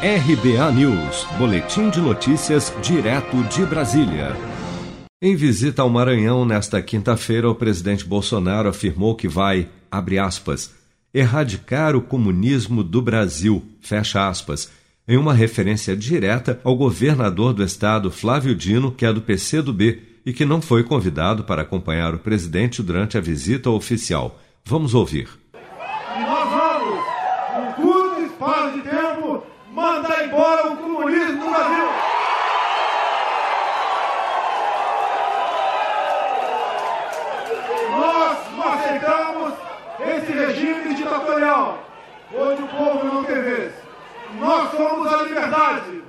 RBA News, Boletim de Notícias, direto de Brasília. Em visita ao Maranhão nesta quinta-feira, o presidente Bolsonaro afirmou que vai, abre aspas, erradicar o comunismo do Brasil, fecha aspas, em uma referência direta ao governador do estado, Flávio Dino, que é do PCdoB e que não foi convidado para acompanhar o presidente durante a visita oficial. Vamos ouvir. E nós vamos, num curto espaço de tempo, mandar embora o comunismo no Brasil. Nós não aceitamos esse regime ditatorial, onde o povo não tem vez. Nós somos a liberdade.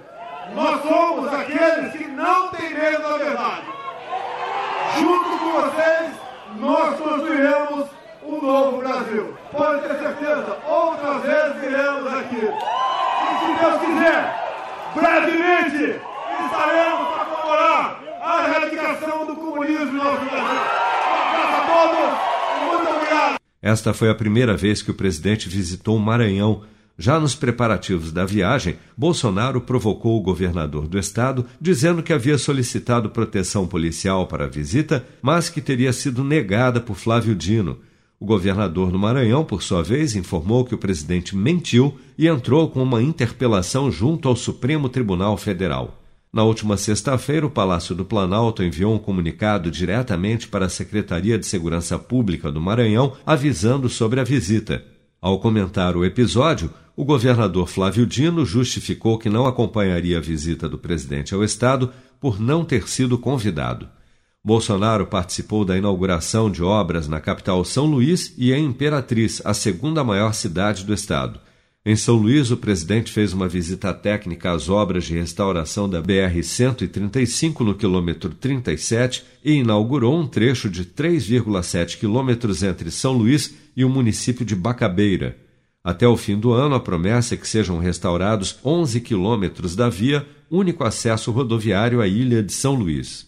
Nós somos aqueles que não têm medo da verdade. Junto com vocês, nós construiremos um novo Brasil. Pode ter certeza, outras vezes viremos aqui. Se Deus quiser, brevemente estaremos para comemorar a erradicação do comunismo no nosso Brasil. Um abraço a todos e muito obrigado. Esta foi a primeira vez que o presidente visitou o Maranhão. Já nos preparativos da viagem, Bolsonaro provocou o governador do estado, dizendo que havia solicitado proteção policial para a visita, mas que teria sido negada por Flávio Dino. O governador do Maranhão, por sua vez, informou que o presidente mentiu e entrou com uma interpelação junto ao Supremo Tribunal Federal. Na última sexta-feira, o Palácio do Planalto enviou um comunicado diretamente para a Secretaria de Segurança Pública do Maranhão avisando sobre a visita. Ao comentar o episódio, o governador Flávio Dino justificou que não acompanharia a visita do presidente ao Estado por não ter sido convidado. Bolsonaro participou da inauguração de obras na capital São Luís e em Imperatriz, a segunda maior cidade do estado. Em São Luís, o presidente fez uma visita técnica às obras de restauração da BR-135 no quilômetro 37 e inaugurou um trecho de 3,7 quilômetros entre São Luís e o município de Bacabeira. Até o fim do ano, a promessa é que sejam restaurados 11 quilômetros da via, único acesso rodoviário à ilha de São Luís.